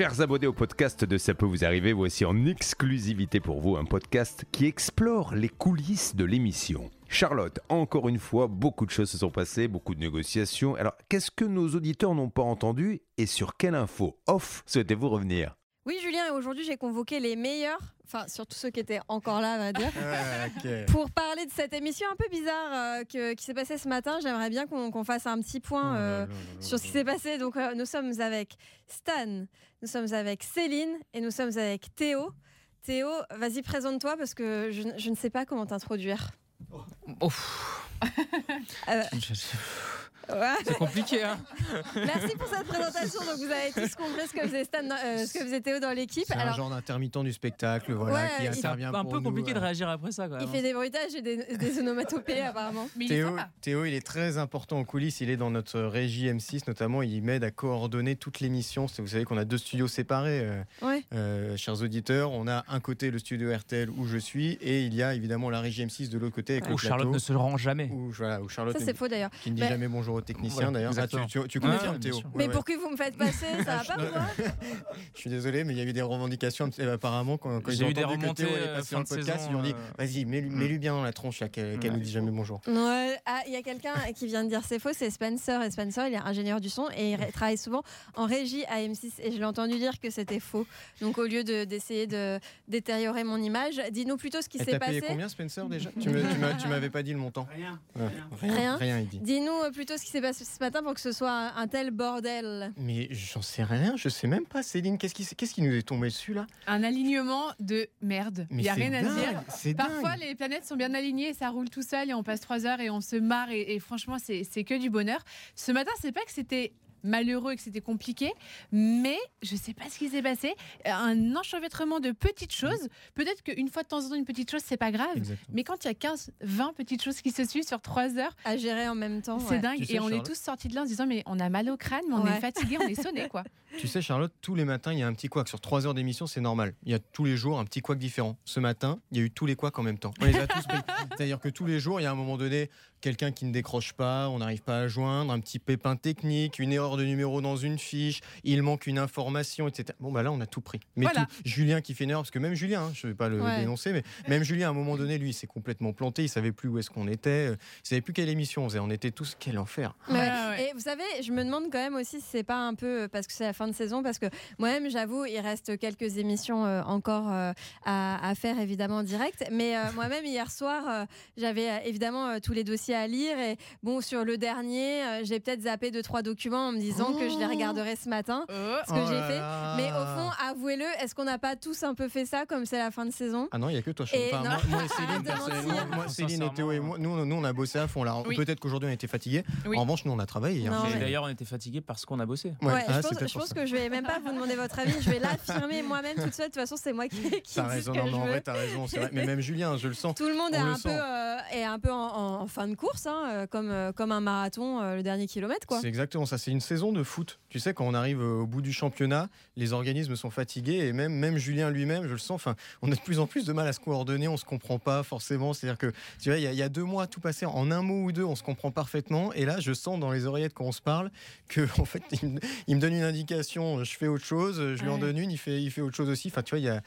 Chers abonnés au podcast de Ça peut vous arriver, voici en exclusivité pour vous un podcast qui explore les coulisses de l'émission. Charlotte, encore une fois, beaucoup de choses se sont passées, beaucoup de négociations. Alors, qu'est-ce que nos auditeurs n'ont pas entendu et sur quelle info off souhaitez-vous revenir? Et aujourd'hui, j'ai convoqué les meilleurs, enfin, surtout ceux qui étaient encore là, on va dire, pour parler de cette émission un peu bizarre euh, que- qui s'est passée ce matin. J'aimerais bien qu'on fasse un petit point euh, sur ce qui s'est passé. Donc, euh, nous sommes avec Stan, nous sommes avec Céline et nous sommes avec Théo. Théo, vas-y, présente-toi parce que je, je ne sais pas comment t'introduire. Ouf. Euh, ouais. C'est compliqué, hein Merci pour cette présentation. Donc, vous avez tous compris ce que faisait, Stan, dans- euh, ce que faisait Théo dans l'équipe. C'est un genre d'intermittent du spectacle, voilà, Ouais, qui intervient un pour peu nous, compliqué de euh. réagir après ça, quand même. il fait des bruitages et des, des onomatopées, apparemment. Mais il Théo. Théo, il est très important en coulisses. Il est dans notre régie M6, notamment. Il m'aide à coordonner toute l'émission. Vous savez qu'on a deux studios séparés, euh, Ouais. euh, chers auditeurs. On a un côté le studio RTL où je suis, et il y a évidemment la régie M6 de l'autre côté avec Où le Charlotte plateau. ne se rend jamais. Où, voilà, où Charlotte Ça, ne- c'est faux d'ailleurs. qui ne dit Mais- jamais bonjour aux techniciens Ouais, d'ailleurs. Ah, tu, tu, tu Ouais, confirmes, Théo. Ouais, Mais ouais. pour qui vous me faites passer Ça va je- pas ou quoi Je suis désolé, mais il y a eu des revendications apparemment quand, quand ils J'ai ont eu des que remontées, Théo allait euh, dans le de podcast. saison, Ils ont dit euh, vas-y, mets-lui mets-lui bien dans la tronche qu'elle Ouais. nous dise jamais bonjour. Ouais, ah, il y a quelqu'un qui vient de dire c'est faux, c'est Spencer. Et Spencer, il est ingénieur du son et il travaille souvent en régie à M6. Et je l'ai entendu dire que c'était faux. Donc au lieu de- d'essayer de, détériorer mon image, dis-nous plutôt ce qui s'est t'a payé passé. combien Spencer déjà? Tu m'avais pas dit le montant. Rien. Ouais. Rien. Rien, il dit. Dis-nous euh, plutôt ce qui s'est passé ce matin pour que ce soit un, un tel bordel. Mais j'en sais rien, je sais même pas, Céline. Qu'est-ce qui, qu'est-ce qui nous est tombé dessus là? Un alignement de merde. Il n'y a rien à dire. C'est Parfois, dingue. les planètes sont bien alignées, ça roule tout seul et on passe trois heures et on se marre. Et, et franchement, c'est c'est que du bonheur. Ce matin, c'est pas que c'était malheureux et que c'était compliqué, mais je sais pas ce qui s'est passé. Un enchevêtrement de petites choses. Peut-être qu'une fois de temps en temps, une petite chose, c'est pas grave. Exactement. Mais quand il y a 15, 20 petites choses qui se suivent sur trois heures, À gérer en même temps. c'est ouais. dingue. Tu sais, et on est tous sortis de là en se disant, mais on a mal au crâne, mais on Ouais. est fatigué, on est sonné, quoi. Tu sais, Charlotte, tous les matins, il y a un petit couac. Sur trois heures d'émission, c'est normal. Il y a tous les jours un petit couac différent. Ce matin, il y a eu tous les couacs en même temps. On les a tous pris. C'est-à-dire que tous les jours, il y a un moment donné, quelqu'un qui ne décroche pas, on n'arrive pas à joindre, un petit pépin technique, une erreur de numéro dans une fiche, il manque une information, etc. Bon, bah là, on a tout pris. Mais Voilà. tout. Julien qui fait une erreur, parce que même Julien, hein, je ne vais pas le Ouais. dénoncer, mais même Julien, à un moment donné, lui, il s'est complètement planté, il savait plus où est-ce qu'on était, euh, il savait plus quelle émission on faisait. On était tous, quel enfer. Ouais. Ouais, ouais. Et vous savez, je me demande quand même aussi si c'est pas un peu parce que c'est la fin de saison, parce que moi-même, j'avoue, il reste quelques émissions euh, encore euh, à, à faire évidemment en direct. Mais euh, moi-même, hier soir, euh, j'avais euh, évidemment euh, tous les dossiers à lire. Et bon, sur le dernier, euh, j'ai peut-être zappé deux, trois documents en me disant que je les regarderai ce matin. Oh. Ce que Oh j'ai fait. Mais au fond, avouez-le, est-ce qu'on n'a pas tous un peu fait ça comme c'est la fin de saison? Ah non, il n'y a que toi, Charles. Et moi, moi et Céline, personnellement, moi, Céline et Théo et moi, nous, nous, on a bossé à fond. Là, Oui. peut-être qu'aujourd'hui on a été fatigués. Oui. En revanche, nous, on a travaillé mais- d'ailleurs, on était fatigués parce qu'on a bossé. Ouais, Ouais, ah, je pense, je que je vais même pas vous demander votre avis, je vais l'affirmer moi-même toute seule. De toute façon, c'est moi qui, qui T'as raison, non, je en vrai, t'as raison. Mais même Julien, je le sens. Tout le monde est un, peu, euh, est un peu en, fin de course, hein, euh, comme, euh, comme un marathon, le dernier kilomètre. Quoi. C'est exactement ça. C'est une saison de foot. Tu sais, quand on arrive au bout du championnat, les organismes sont fatigués et même, même Julien lui-même, je le sens. Enfin, on a de plus en plus de mal à se coordonner. On se comprend pas forcément. C'est-à-dire que tu vois, il y, a- il y a deux mois, tout passé en un mot ou deux, on se comprend parfaitement. Et là, je sens dans les oreillettes quand on se parle que en fait, il me, il me donne une indication, je fais autre chose. Je lui en donne une, il fait, il fait autre chose aussi. Enfin, tu vois, il y a.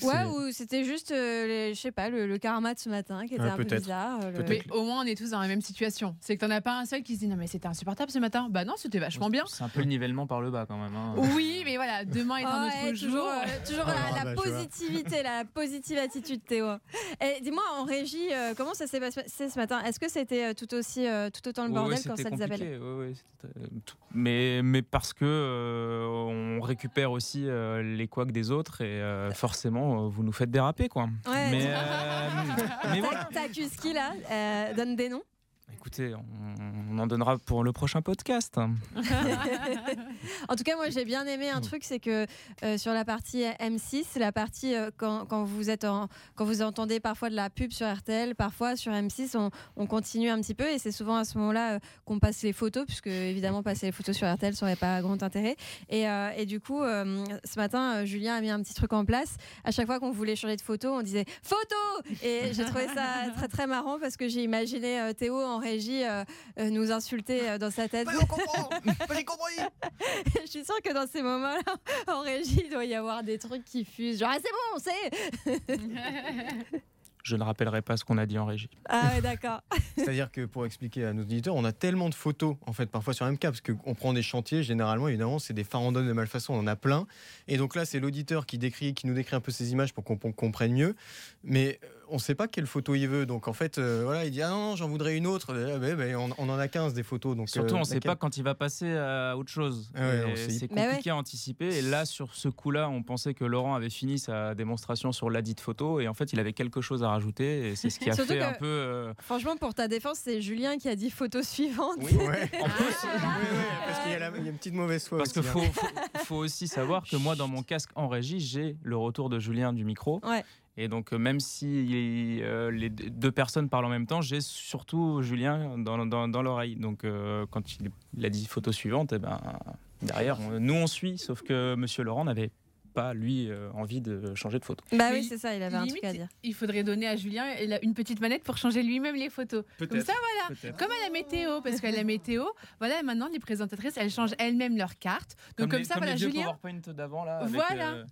Ouais, ou c'était juste, euh, je sais pas, le, le karma de ce matin qui était Ouais, un peu bizarre. euh, le-. Mais au moins, on est tous dans la même situation. C'est que t'en as pas un seul qui se dit non, mais c'était insupportable ce matin. Bah non, c'était vachement bien. C'est un peu le nivellement par le bas quand même. hein. Oui, mais voilà, demain est un autre ouais, jour. toujours, euh, toujours Ah, la, la bah, positivité, la positive attitude, Théo. Et dis-moi, en régie, euh, comment ça s'est passé ce matin? Est-ce que c'était tout aussi, euh, tout autant le bordel ouais, quand ça les appelle? compliqué, ouais, ouais, c'était, tout- mais, mais parce que euh, on récupère aussi euh, les couacs des autres et euh, forcément euh, vous nous faites déraper quoi. Ouais, mais euh, mais voilà. T'accuses qui là? Euh, Donne des noms. Écoutez, on, on en donnera pour le prochain podcast. En tout cas, moi, j'ai bien aimé un truc, c'est que euh, sur la partie M6, la partie euh, quand, quand vous êtes en, quand vous entendez parfois de la pub sur RTL, parfois sur M6, on, on continue un petit peu et c'est souvent à ce moment-là euh, qu'on passe les photos, puisque évidemment passer les photos sur RTL, ça n'aurait pas grand intérêt. Et, euh, et du coup, euh, ce matin, euh, Julien a mis un petit truc en place. À chaque fois qu'on voulait changer de photo, on disait photo. Et j'ai trouvé ça très très marrant parce que j'ai imaginé euh, Théo en régie régie euh, euh, nous insulter euh, dans sa tête. on comprend J'ai compris Je suis sûre que dans ces moments-là, en régie, il doit y avoir des trucs qui fusent. Genre, ah, c'est bon, on sait Je ne rappellerai pas ce qu'on a dit en régie. Ah ouais, d'accord. C'est-à-dire que pour expliquer à nos auditeurs, on a tellement de photos, en fait, parfois sur MK, parce qu'on prend des chantiers, généralement, évidemment, c'est des farandones de malfaçon, on en a plein. Et donc là, c'est l'auditeur qui décrit, qui nous décrit un peu ces images pour qu'on qu'on comprenne mieux. Mais euh, on ne sait pas quelle photo il veut. Donc en fait, euh, voilà, il dit Ah non, non, j'en voudrais une autre. Eh ben, ben, on, on en a 15 des photos. Donc, Surtout, euh, on ne sait laquelle pas quand il va passer à autre chose. Ah ouais, c'est ouais. compliqué à anticiper. Et là, sur ce coup-là, on pensait que Laurent avait fini sa démonstration sur ladite photo. Et en fait, il avait quelque chose à rajouter. Et c'est ce qui a Surtout fait que- un peu. euh, Franchement, pour ta défense, c'est Julien qui a dit photo suivante. Ouais. En plus, Oui, oui, parce qu'il y, a la- il y a une petite mauvaise foi. Parce qu'il hein. faut, faut, faut aussi savoir que moi, dans mon casque en régie, j'ai le retour de Julien du micro. Ouais. Et donc, euh, même si euh, les deux personnes parlent en même temps, j'ai surtout Julien dans, dans, dans l'oreille. Donc, euh, quand il, il a dit photo suivante, eh ben, derrière, on- nous on suit, sauf que Monsieur Laurent n'avait pas, lui, euh, envie de changer de photo. Bah Mais oui, c'est ça, il avait un truc à dire. Il faudrait donner à Julien une petite manette pour changer lui-même les photos. Comme ça, voilà. Peut-être. Comme à la météo, parce qu'à la météo, voilà, maintenant les présentatrices, elles changent elles-mêmes leurs cartes. Donc comme, les, ça, comme voilà, les Julien, PowerPoint d'avant, là. avec, Voilà.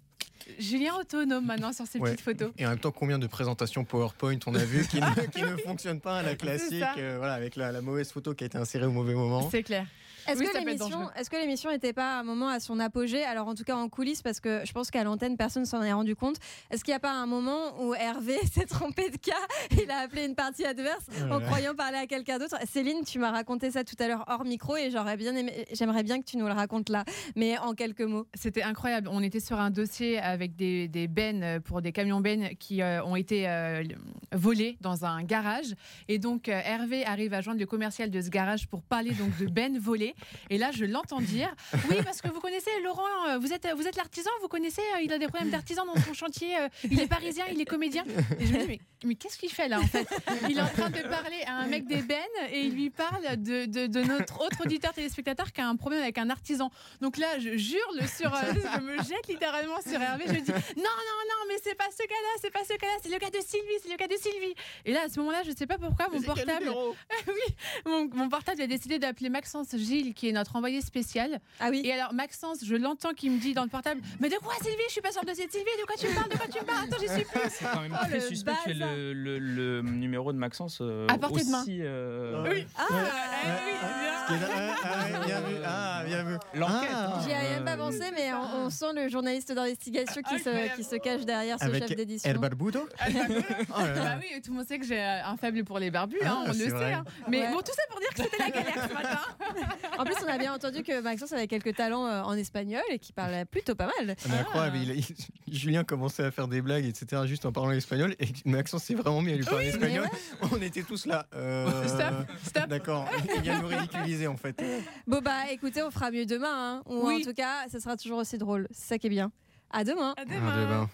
Julien autonome maintenant sur ses Ouais. petites photos. Et en même temps, combien de présentations PowerPoint on a vu qui ne, qui ne fonctionnent pas à la classique, euh, voilà, avec la, la mauvaise photo qui a été insérée au mauvais moment. C'est clair. Est-ce Oui, que l'émission, que n'était pas à un moment à son apogée Alors en tout cas en coulisses, parce que je pense qu'à l'antenne personne s'en est rendu compte. Est-ce qu'il n'y a pas un moment où Hervé s'est trompé de cas Il a appelé une partie adverse en croyant parler à quelqu'un d'autre? Céline, tu m'as raconté ça tout à l'heure hors micro et j'aurais bien aimé, j'aimerais bien que tu nous le racontes là, mais en quelques mots. C'était incroyable. On était sur un dossier avec des, des bennes pour des camions bennes qui euh, ont été euh, volés dans un garage. Et donc euh, Hervé arrive à joindre le commercial de ce garage pour parler donc de bennes volées. Et là, je l'entends dire Oui, parce que vous connaissez Laurent, euh, vous êtes, vous êtes l'artisan, vous connaissez, euh, il a des problèmes d'artisan dans son chantier, euh, il est parisien, il est comédien. Et je me dis Mais, mais qu'est-ce qu'il fait là en fait? Il est en train de parler à un mec des bennes et il lui parle de, de- de notre autre auditeur téléspectateur qui a un problème avec un artisan. Donc là, je jure sur, je me jette littéralement sur Hervé. Je dis non, non, non, mais c'est pas ce gars-là, c'est pas ce gars-là, c'est le gars de Sylvie, c'est le gars de Sylvie. Et là, à ce moment-là, je sais pas pourquoi mon portable, oui, mon, mon portable a décidé d'appeler Maxence Gilles, qui est notre envoyé spécial. Ah oui. Et alors Maxence, je l'entends qui me dit dans le portable, mais de quoi Sylvie? Je suis pas sur le dossier de Sylvie. De quoi tu me parles? De quoi tu me parles? Attends, j'y suis plus. C'est quand même Oh, très le suspect le, le- le numéro de Maxence euh, À portée de main. aussi, euh, Oui. Ah, eh oui, ah, bien vu. Ah, bien vu. L'enquête, Ah. hein. J'y avais même pas Euh, pensé, mais on, on sent le journaliste d'investigation qui se, qui se cache derrière ce Avec chef d'édition. El Barbudo Ah, bah oui. Oh là là. Bah oui, tout le monde sait que j'ai un faible pour les barbus, hein, Ah, on le sait. hein. Mais Ouais. bon, tout ça pour dire que c'était la galère ce matin. En plus, on a bien entendu que Maxence avait quelques talents euh, en espagnol et qui parlait plutôt pas mal. Ah, mais incroyable, il- il- Julien commençait à faire des blagues, etc., juste en parlant espagnol, et Maxence s'est vraiment mis à lui parler espagnol. On était tous là. euh, Stop, stop. D'accord, il vient nous ridiculiser en fait. Bon bah écoutez, on fera mieux demain, hein. ou Oui. en tout cas, ça sera toujours aussi drôle. C'est ça qui est bien. À demain. À Ah, demain.